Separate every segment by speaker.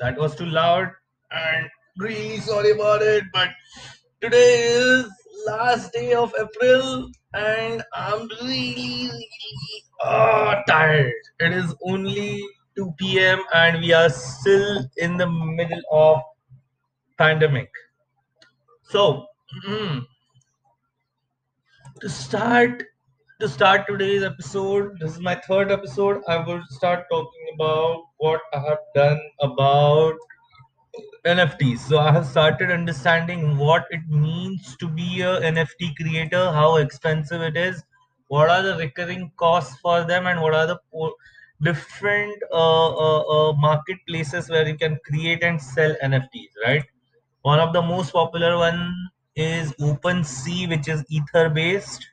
Speaker 1: that was too loud, and really sorry about it. But today is last day of April, and I'm really, really uh, tired. It is only 2 p.m. and we are still in the middle of pandemic. So, to start to start today's episode. This is my third episode. I will start talking about what i have done about nfts so i have started understanding what it means to be a nft creator how expensive it is what are the recurring costs for them and what are the different uh, uh, uh, marketplaces where you can create and sell nfts right? One of the most popular one is OpenSea, which is Ether based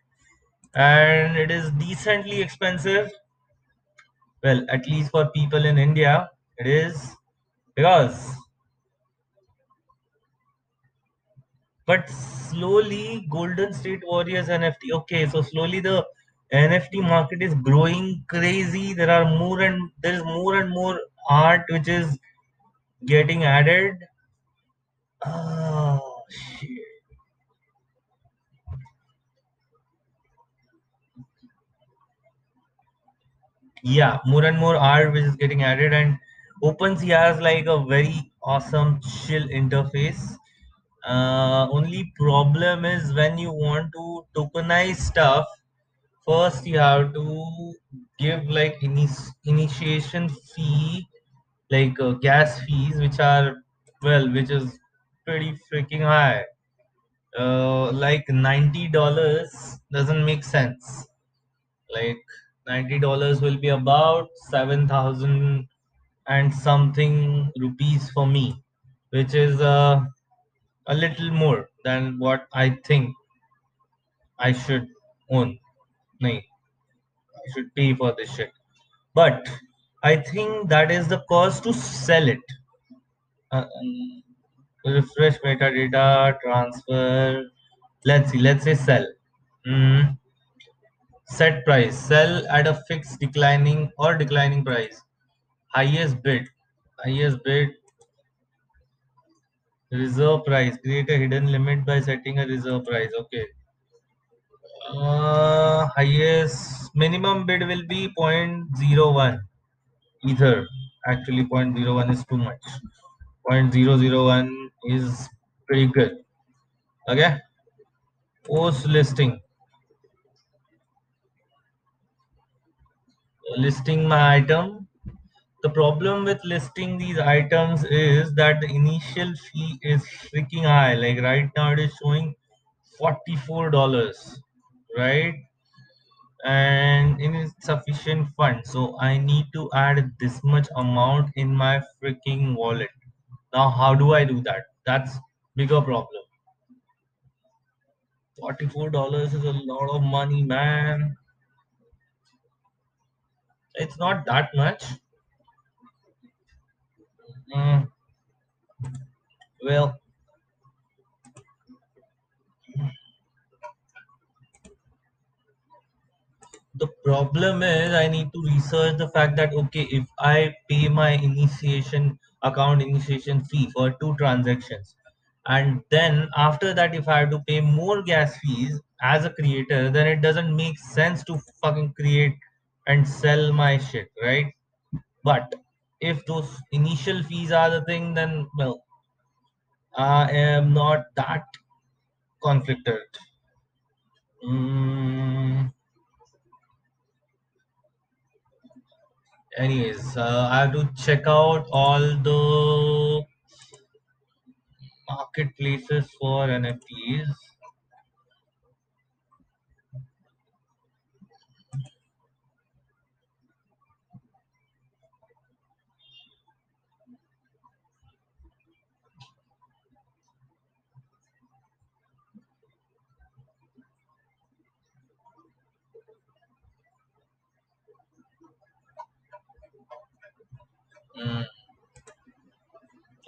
Speaker 1: and it is decently expensive. Well, at least for people in India, it is because. But slowly, Golden State Warriors NFT. Okay, so slowly the NFT market is growing crazy. There are more and there is more and more art which is getting added. Oh shit. Yeah more and more art which is getting added and OpenSea has like a very awesome chill interface. Uh, only problem is when you want to tokenize stuff first you have to give like ini- initiation fee like uh, gas fees which are well which is pretty freaking high. Uh, like $90 doesn't make sense. Like $90 will be about 7000 and something rupees for me which is uh, a little more than what i think i should own. Nahi i should pay for this shit. But i think that is the cost to sell it. Uh, refresh metadata transfer let's see let's say sell. Mm, set price sell at a fixed declining or declining price. Highest bid highest bid reserve price create a hidden limit by setting a reserve price okay. Uh, highest minimum bid will be 0.01 ether. Actually 0.01 is too much. point zero zero one is pretty good okay. Post listing listing my item. The problem with listing these items is that the initial fee is freaking high. Like right now it is showing $44 right? And insufficient funds so i need to add this much amount in my freaking wallet. Now how do i do that? That's bigger problem. $44 is a lot of money man it's not that much. Mm, well. The problem is i need to research the fact that okay if i pay my initiation account initiation fee for two transactions and then after that if i have to pay more gas fees as a creator then it doesn't make sense to fucking create and sell my shit right? But if those initial fees are the thing then well i am not that conflicted. Mm, anyways uh, i have to check out all the marketplaces for nfts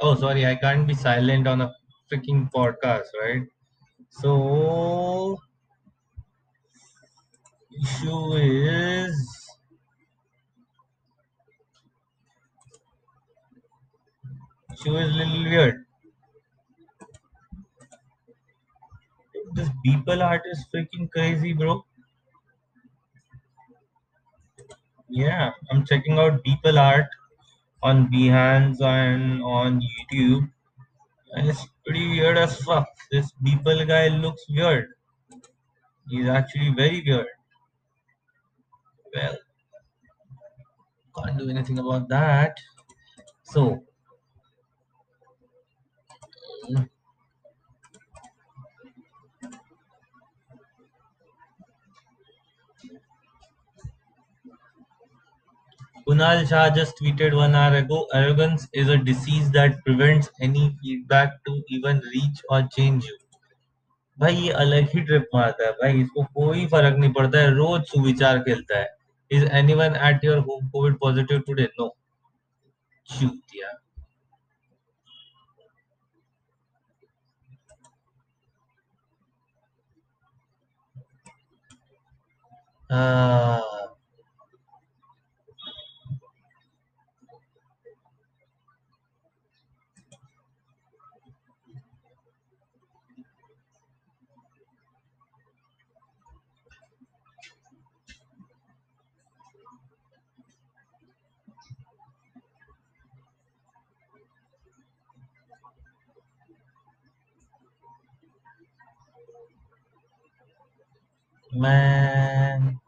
Speaker 1: Oh, sorry, I can't be silent on a freaking podcast, right? So, issue is. Issue is little weird. This people art is freaking crazy, bro. Yeah, I'm checking out people art on Behance and on YouTube, and it's pretty weird as fuck. This people guy looks weird. He's actually very weird. Well, can't do anything about that. So, Kunal Shah just tweeted one hour ago arrogance is a disease that prevents any feedback to even reach or change you. भाई ये अलग ही trip मारता है भाई इसको कोई फ़र्क नहीं पड़ता है रोज सुविचार खेलता है is anyone at your home COVID positive today no चूतिया Ah, man.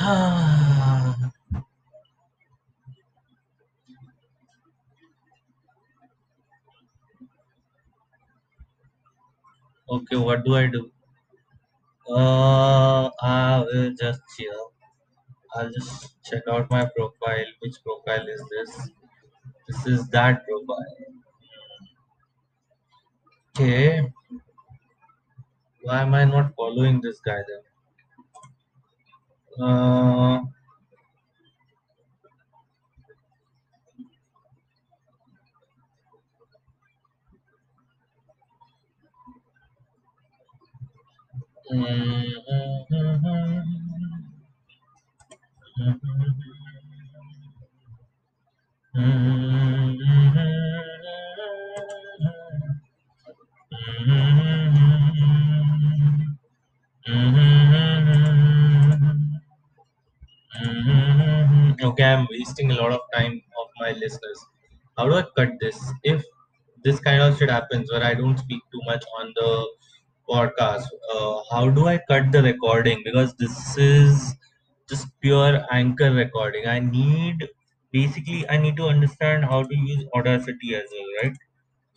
Speaker 1: okay, what do I do? Uh, I will just chill. I'll just check out my profile. Which profile is this? This is that profile. Okay. Why am I not following this guy then? Uh, okay, I'm wasting a lot of time of my listeners. How do I cut this? If this kind of shit happens where I don't speak too much on the podcast, uh, how do I cut the recording? Because this is just pure anchor recording. I need basically I need to understand how to use Audacity as well, right?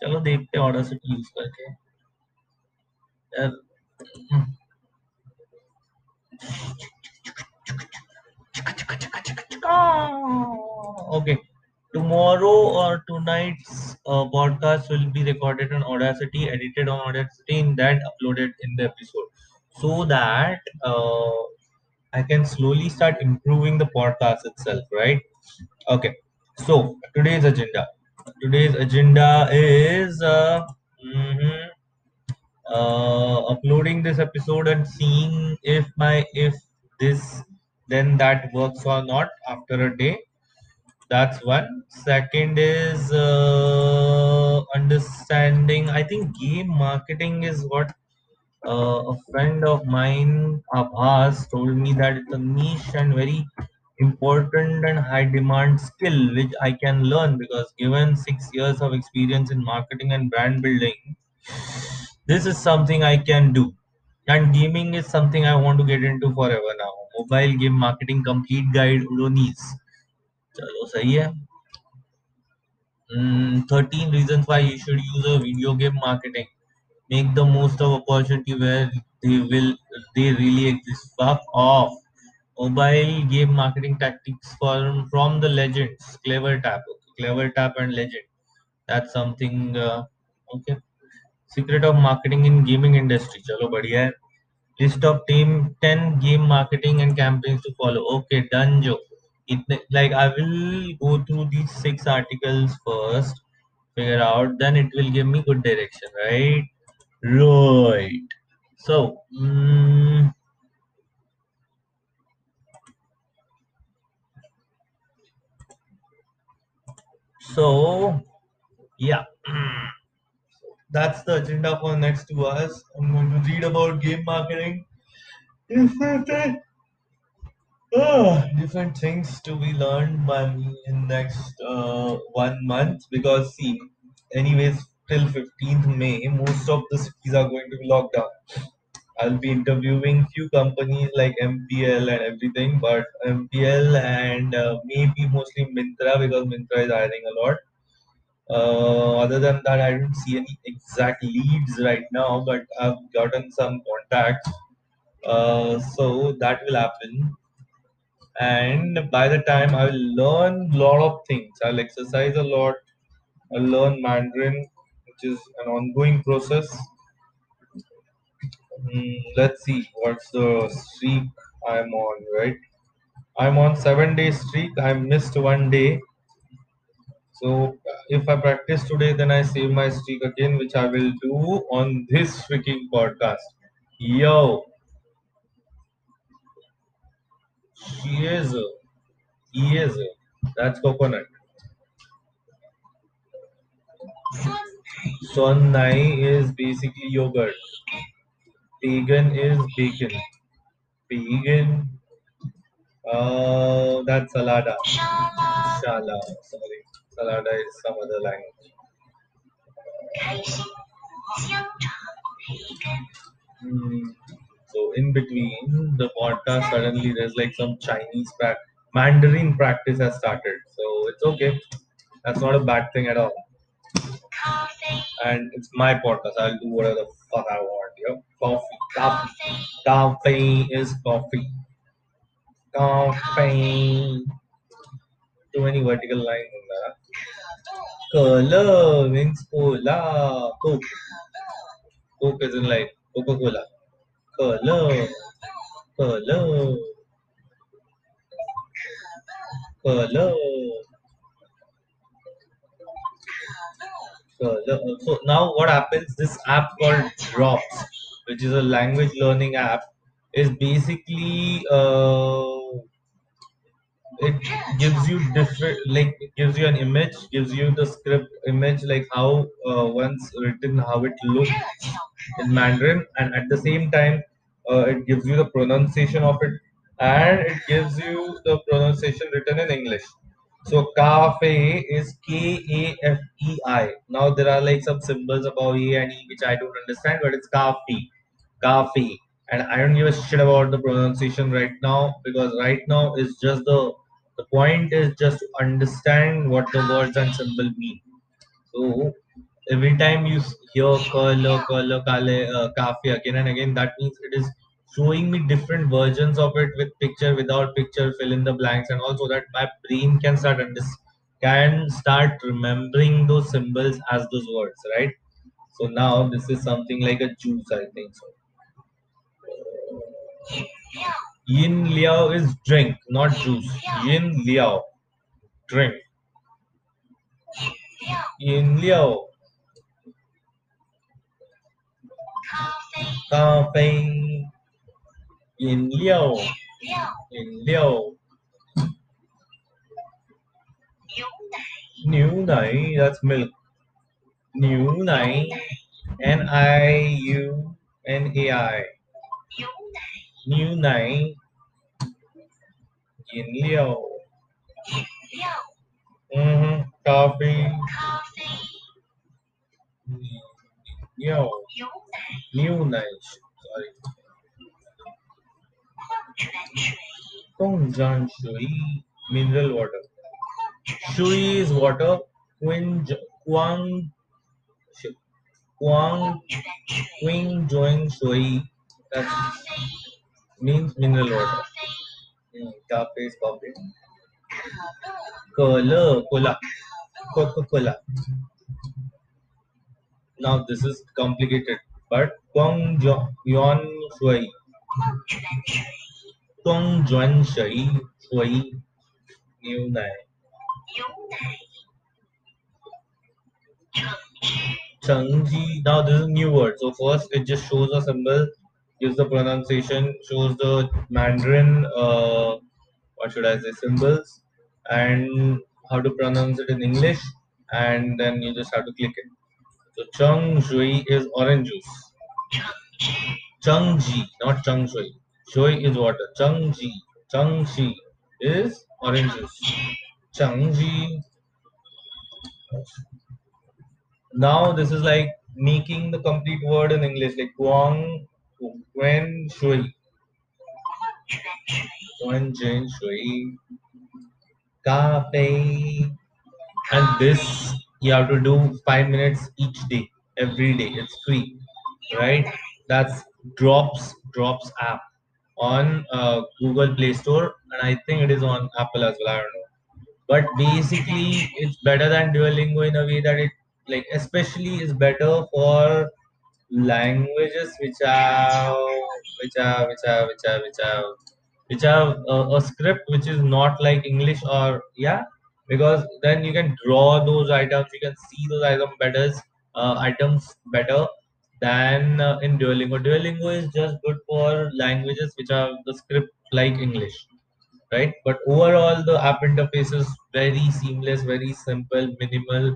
Speaker 1: चलो देखते हैं Audacity use करके यार okay. Tomorrow or tonight's uh, podcast will be recorded on audacity edited on audacity and then uploaded in the episode. So that uh, i can slowly start improving the podcast itself right? Okay. So today's agenda. Today's agenda is uh, mhm, uh, uploading this episode and seeing if my if this then that works or not after a day that's one second is uh, understanding i think game marketing is what uh, a friend of mine abhas told me that it's a niche and very important and high demand skill which i can learn because given six years of experience in marketing and brand building this is something I can do. And gaming is something I want to get into forever now. Mobile game marketing complete guide Udonis. चलो सही है। Thirteen reason why you should use a video game marketing make the most of opportunity where they will they really exist fuck of mobile game marketing tactics from from the legends. CleverTap clever tap and legend. That's something uh, okay. Secret of marketing in gaming industry. chalo badhiya list of team 10 game marketing and campaigns to follow. Okay done jo like I will go through these six articles first, figure out, then it will give me good direction, right? Right. So, um, so yeah, that's the agenda for next two hours. I'm going to read about game marketing. Ah, different things to be learned by me in next uh, one month because see, anyways, till 15th May, most of the cities are going to be locked down. I'll be interviewing few companies like MPL and everything, but MPL and uh, maybe mostly Myntra because Myntra is hiring a lot. Uh, other than that, I don't see any exact leads right now, but I've gotten some contacts. Uh, so that will happen and by the time I will learn a lot of things. I'll exercise a lot. I'll learn Mandarin, which is an ongoing process. Mm, let's see what's the streak I'm on. Right, I'm on seven day streak. I missed one day. So if I practice today, then I save my streak again, which I will do on this freaking podcast. Yo, she is, he is. That's coconut. Sonnai is basically yogurt. Pagan is bacon. Pagan. Uh, that's salada. Shala. Sorry. Salada is some other language. Hmm. So in between the podcast, suddenly there's like some Chinese pra- Mandarin practice has started. So it's okay. That's not a bad thing at all. And it's my podcast. I'll do whatever the fuck I want. Yo, coffee, coffee, coffee is coffee. Coffee. Too many vertical lines in there. Color means cola. Coke. Coke is in like Coca Cola. Color. Color. Color. Color. So now what happens? This app called Drops, which is a language learning app, is basically uh, it gives you different like gives you an image gives you the script image like how uh, once written how it looks in mandarin and at the same time uh, it gives you the pronunciation of it and it gives you the pronunciation written in english. So cafe is k-a-f-e-i now there are like some symbols above e and e which i don't understand but it's coffee coffee and i don't give a shit about the pronunciation right now because right now is just the the point is just to understand what the words and symbol mean. So every time you hear color, color, kale, uh, kafi again and again, that means it is showing me different versions of it with picture, without picture, fill in the blanks, and also that my brain can start under, can start remembering those symbols as those words, right? So now this is something like a juice, I think so. Yin liao is drink, not juice. Yin liao, drink. Yin liao, coffee. Yin liao, yin liao. Niu nai, that's milk. Niu nai, N I U N A I. Niu nai, yin liao. Mm-hmm. Coffee. Liao. New Nice. Sorry. Kongjan Shui mineral water. Shui is water. Quang Quang Qing Joing Shui. That means mineral water. Tape is coffee. Cola, cola, Coca Cola. Now this is complicated but Guang Yuan Shui. Guang Juan Shui Shui. New nai. Changji. Now this is new word. So first it just shows a symbol gives the pronunciation, shows the Mandarin, uh, what should I say, symbols, and how to pronounce it in English, and then you just have to click it. So Cheng Shui is orange juice. Cheng Ji, not Cheng Shui. Shui is water. Cheng Ji, Cheng Shi is orange juice. Cheng Ji. Now this is like making the complete word in English, like Guang Wen Shui. Guan Jin Shui. Cafe. And this you have to do five minutes each day, every day. It's free, right? That's Drops Drops app on uh, Google Play Store, and I think it is on Apple as well. I don't know. But basically, it's better than Duolingo in a way that it like especially is better for languages which have which have which have which have which have which have a, a script which is not like English or yeah because then you can draw those items you can see those item better uh, items better than uh, in Duolingo. Duolingo is just good for languages which are the script like English right? But overall, the app interface is very seamless, very simple, minimal,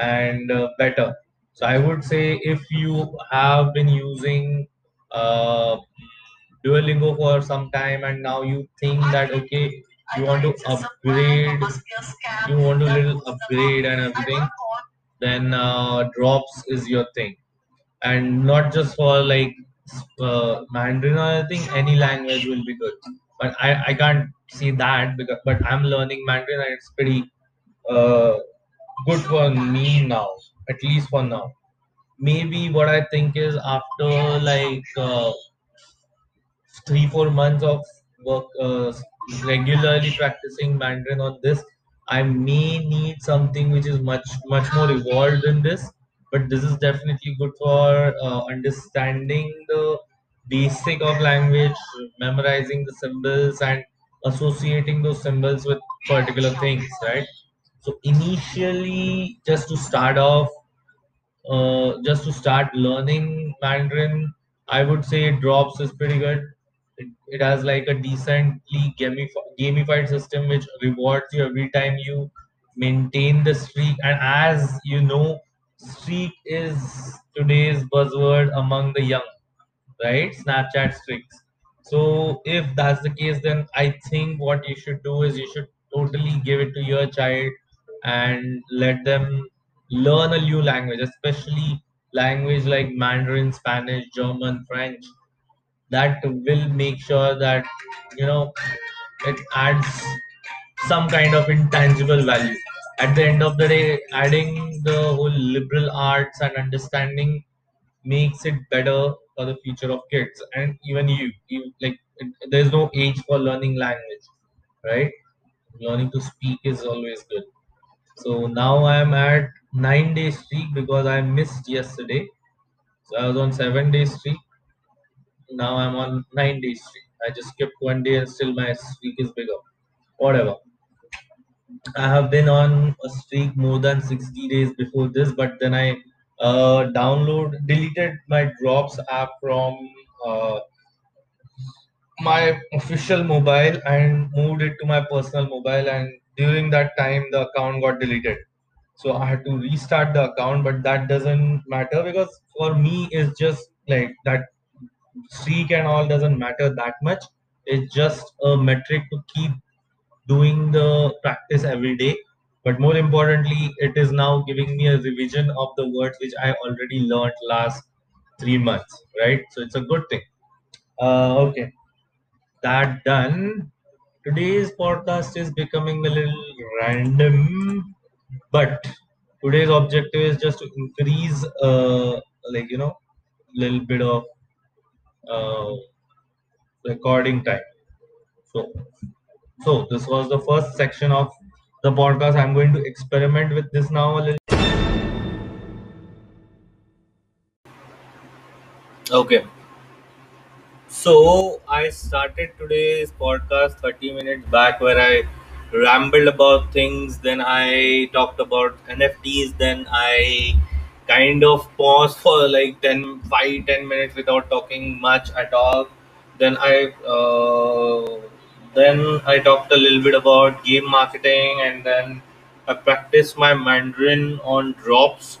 Speaker 1: and uh, better. So I would say if you have been using uh, Duolingo for some time and now you think that okay, you want to upgrade, you want to little upgrade and everything, then uh, Drops is your thing and not just for like uh, Mandarin or anything, any language will be good. But I, I can't see that because but I'm learning Mandarin and it's pretty uh, good for me now, at least for now. Maybe what I think is after like uh, three four months of work uh, regularly practicing Mandarin on this, I may need something which is much much more evolved than this. But this is definitely good for uh, understanding the basic of language, memorizing the symbols, and associating those symbols with particular things, right? So initially, just to start off, uh, just to start learning Mandarin, I would say Drops is pretty good. It, has like a decently gamif- gamified system which rewards you every time you maintain the streak. And as you know, streak is today's buzzword among the young right? Snapchat streaks. So if that's the case, then I think what you should do is you should totally give it to your child and let them learn a new language, especially language like Mandarin, Spanish, German, French. That will make sure that you know it adds some kind of intangible value. At the end of the day, adding the whole liberal arts and understanding makes it better for the future of kids and even you. You like there's no age for learning language right? Learning to speak is always good. So now i'm at nine day streak because i missed yesterday. So i was on seven day streak now i'm on nine day streak i just skipped one day and still my streak is bigger whatever I have been on a streak more than 60 days before this, but then I uh, download deleted my Drops app from uh, my official mobile and moved it to my personal mobile. And during that time, the account got deleted. So I had to restart the account, but that doesn't matter because for me, it's just like that streak and all doesn't matter that much. It's just a metric to keep doing the practice every day. But more importantly, it is now giving me a revision of the words which I already learned last three months, right? So it's a good thing. Uh, okay, that done. Today's podcast is becoming a little random, but today's objective is just to increase, uh, like you know, a little bit of uh, recording time. So So this was the first section of the podcast. I'm going to experiment with this now a little. Okay. So I started today's podcast 30 minutes back where I rambled about things, then I talked about NFTs, then I kind of pause for like 10 5 10 minutes without talking much at all. Then i uh, then i talked a little bit about game marketing and then i practiced my mandarin on drops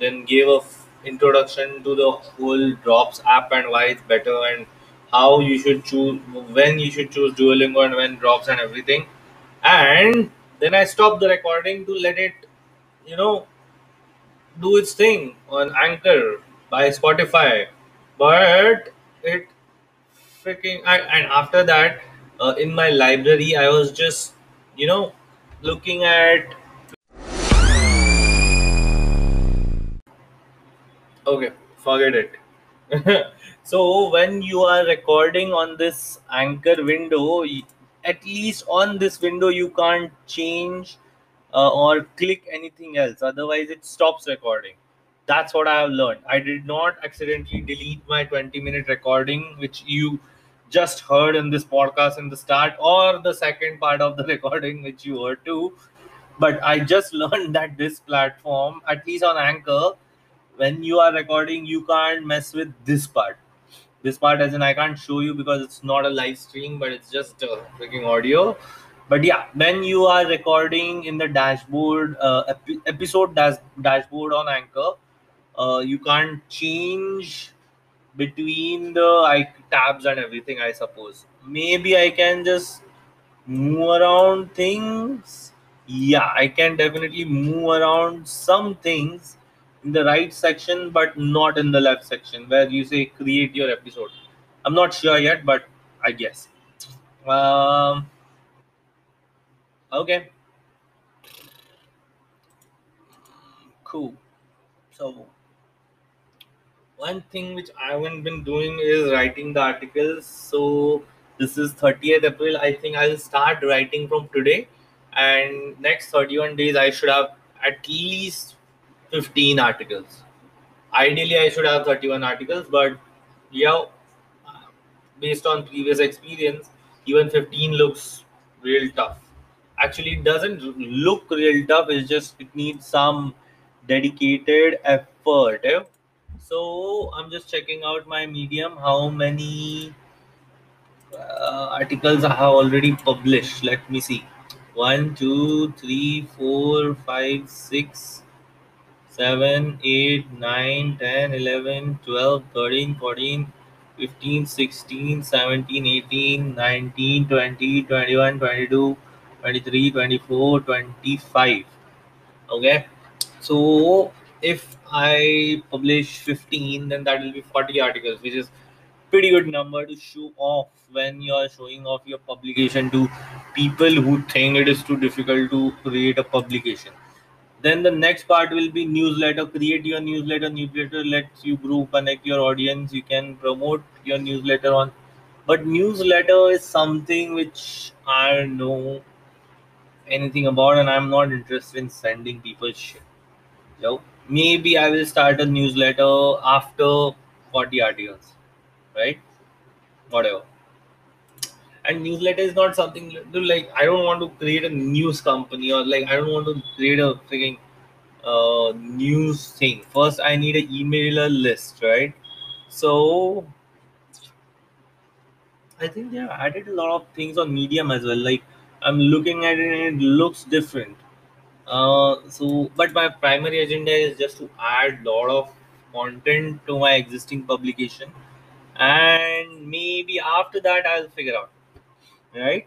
Speaker 1: then gave a f- introduction to the whole drops app and why it's better and how you should choose when you should choose duolingo and when drops and everything. And then i stopped the recording to let it you know do its thing on Anchor by Spotify, but it freaking I, and after that, uh, in my library, I was just you know looking at okay, forget it. so when you are recording on this Anchor window, at least on this window you can't change uh, or click anything else. Otherwise it stops recording. That's what i have learned. I did not accidentally delete my 20 minute recording which you just heard in this podcast in the start or the second part of the recording which you heard too. But i just learned that this platform at least on anchor when you are recording you can't mess with this part. This part as in i can't show you because it's not a live stream but it's just uh, freaking audio but yeah when you are recording in the dashboard uh, epi- episode dash- dashboard on anchor uh, you can't change between the like, tabs and everything i suppose. Maybe i can just move around things. Yeah i can definitely move around some things in the right section but not in the left section where you say create your episode. I'm not sure yet but i guess. Um okay cool so one thing which I haven't been doing is writing the articles. So this is 30th April. I think I'll start writing from today, and next 31 days I should have at least 15 articles. Ideally, I should have 31 articles, but yeah, based on previous experience, even 15 looks real tough. Actually, it doesn't look real tough. It's just it needs some dedicated effort. eh? So I'm just checking out my Medium. How many uh, articles I have already published? Let me see. One, two, three, four, five, six, seven, eight, nine, ten, eleven, twelve, thirteen, fourteen, fifteen, sixteen, seventeen, eighteen, nineteen, twenty, twenty-one, twenty-two, twenty-three, twenty-four, twenty-five. Okay. So if I publish 15, then that will be 40 articles, which is pretty good number to show off when you are showing off your publication to people who think it is too difficult to create a publication. Then the next part will be newsletter. Create your newsletter. Newsletter lets you grow, connect your audience. You can promote your newsletter on. But newsletter is something which I know anything about, and I'm not interested in sending people shit. So maybe I will start a newsletter after 40 articles, right? Whatever. And newsletter is not something like. I don't want to create a news company or like I don't want to create a freaking uh, news thing. First, I need an emailer list, right? So I think they have added a lot of things on Medium as well. Like I'm looking at it and it looks different. Uh, so, but my primary agenda is just to add a lot of content to my existing publication, and maybe after that I'll figure out. Right.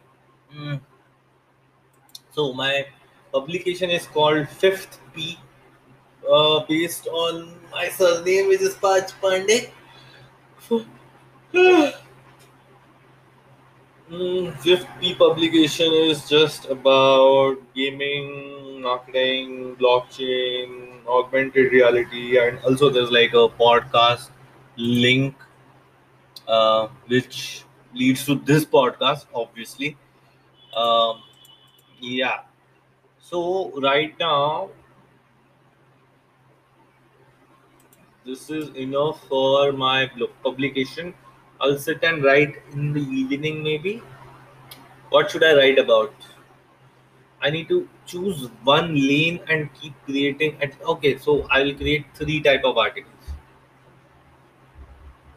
Speaker 1: Mm. So my publication is called Fifth P, uh, based on my surname, which is Paj Pandey. Mm, Fifth P publication is just about gaming, marketing, blockchain, augmented reality, and also there's like a podcast link uh, which leads to this podcast, obviously. Um, yeah. So right now, this is enough for my publication. I'll sit and write in the evening, maybe. What should I write about? I need to choose one lane and keep creating. At, okay, so I will create three type of articles.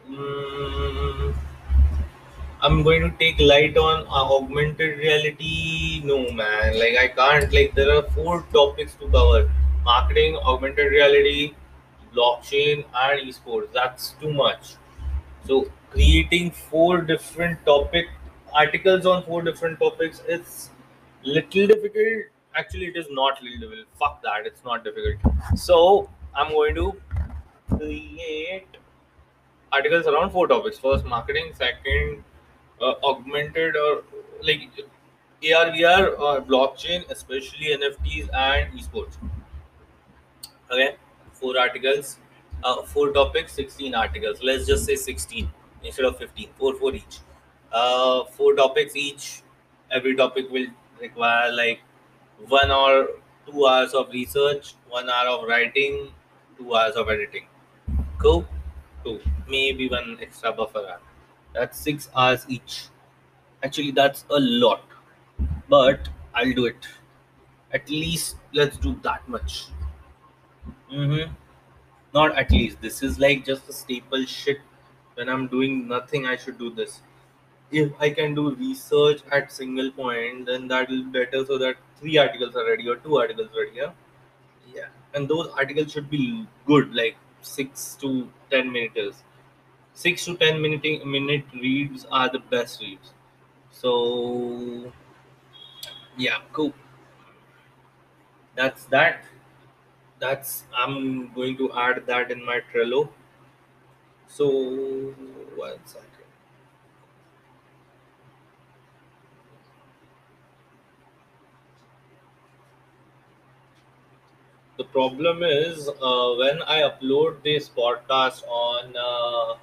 Speaker 1: Mm, I'm going to take light on augmented reality. No, man. Like, I can't. Like, there are four topics to cover marketing, augmented reality, blockchain, and esports. That's too much. So, creating four different topic articles on four different topics is little difficult. Actually, it is not little difficult. Fuck that. It's not difficult. So, I'm going to create articles around four topics. First, marketing. Second, uh, augmented or like AR, VR, or blockchain, especially NFTs and esports. Okay, four articles, uh, four topics, 16 articles. Let's just say 16 instead of 15, four for each. Uh, four topics each. Every topic will require like one or two hours of research, one hour of writing, two hours of editing. Cool. Cool. Maybe one extra buffer hour. That's six hours each. Actually, that's a lot, but I'll do it. At least let's do that much. Mm-hmm. Not at least. This is like just a staple shit. When I'm doing nothing, I should do this. If I can do research at single point, then that will be better so that three articles are ready or two articles ready. Yeah. Yeah. And those articles should be good, like six to ten minutes. Six to ten minute minute reads are the best reads. So yeah, cool. That's that. That's I'm going to add that in my Trello. So one second. The problem is uh, when I upload this podcast on uh,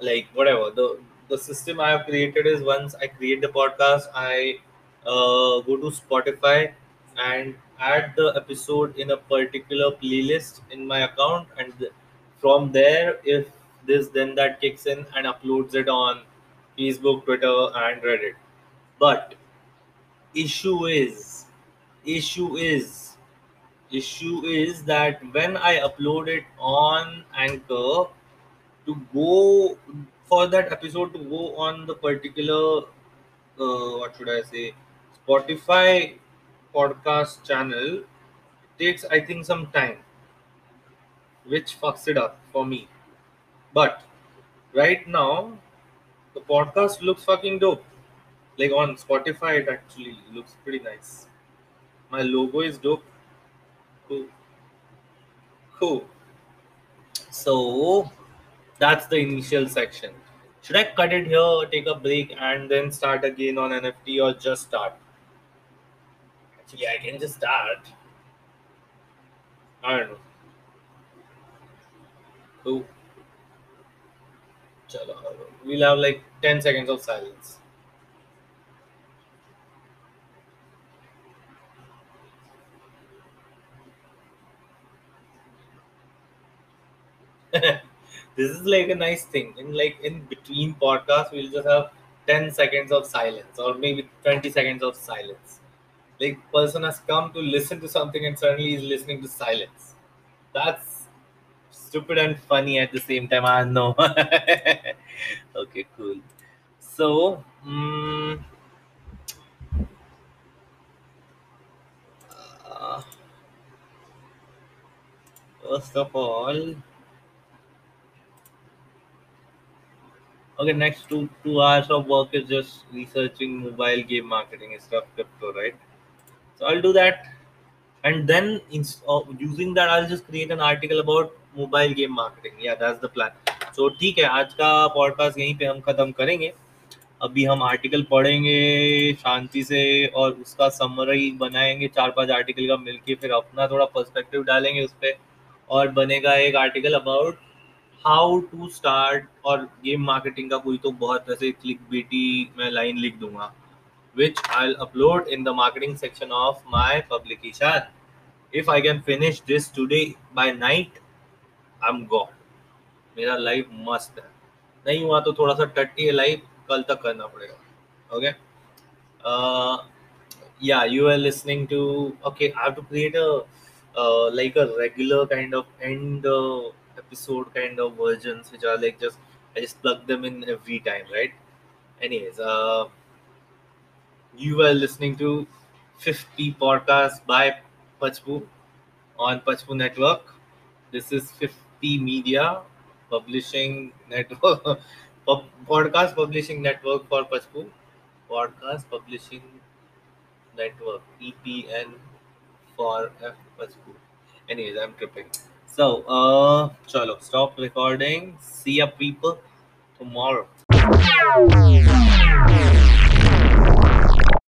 Speaker 1: like whatever the the system I have created is once I create the podcast, I uh, go to Spotify and add the episode in a particular playlist in my account, and from there, if this then that kicks in and uploads it on Facebook, Twitter, and Reddit. But issue is, issue is, issue is that when I upload it on Anchor, to go for that episode to go on the particular uh, what should I say Spotify podcast channel it takes I think some time, which fucks it up for me. But right now the podcast looks fucking dope. Like on Spotify, it actually looks pretty nice. My logo is dope. Cool. Cool. So that's the initial section. Should I cut it here, take a break, and then start again on NFT, or just start? Actually, I can just start. I don't know. Cool. Chalo, we'll have like 10 seconds of silence. this is like a nice thing. In like in between podcasts, we'll just have 10 seconds of silence or maybe 20 seconds of silence. Like person has come to listen to something and suddenly he's listening to silence. That's stupid and funny at the same time. I know. okay, cool. So, mm, uh, first of all, okay, next two two hours of work is just researching mobile game marketing and stuff, crypto, right? So I'll do that, and then in, uh, using that, I'll just create an article about mobile game marketing. Yeah, that's the plan. So ठीक है आज का podcast यहीं पे हम खत्म करेंगे अभी हम आर्टिकल पढ़ेंगे शांति से और उसका समरी बनाएँगे चार पाँच आर्टिकल का मिलके फिर अपना थोड़ा पर्सपेक्टिव डालेंगे उस पर और बनेगा एक article about how to start और गेम मार्केटिंग का कोई तो बहुत ऐसे क्लिक बेटी मैं लाइन लिख दूँगा which I'll upload in the marketing section of my publication. If I can finish this today by night, I'm gone. मेरा लाइफ मस्त है नहीं हुआ तो थोड़ा सा टट्टी है लाइफ कल तक करना पड़ेगा okay yeah, you are listening to. Okay, I have to create a uh, like a regular kind of end uh, episode kind of versions, which are like just I just plug them in every time, right? Anyways, uh, you are listening to 50 podcast by Pachpu on Pachpu Network. This is 50 Media Publishing Network, podcast publishing network for Pachpu. Podcast publishing network EPN for F Pachpu. Anyways, I'm tripping. So, uh, chalo, stop recording. See ya, people, tomorrow.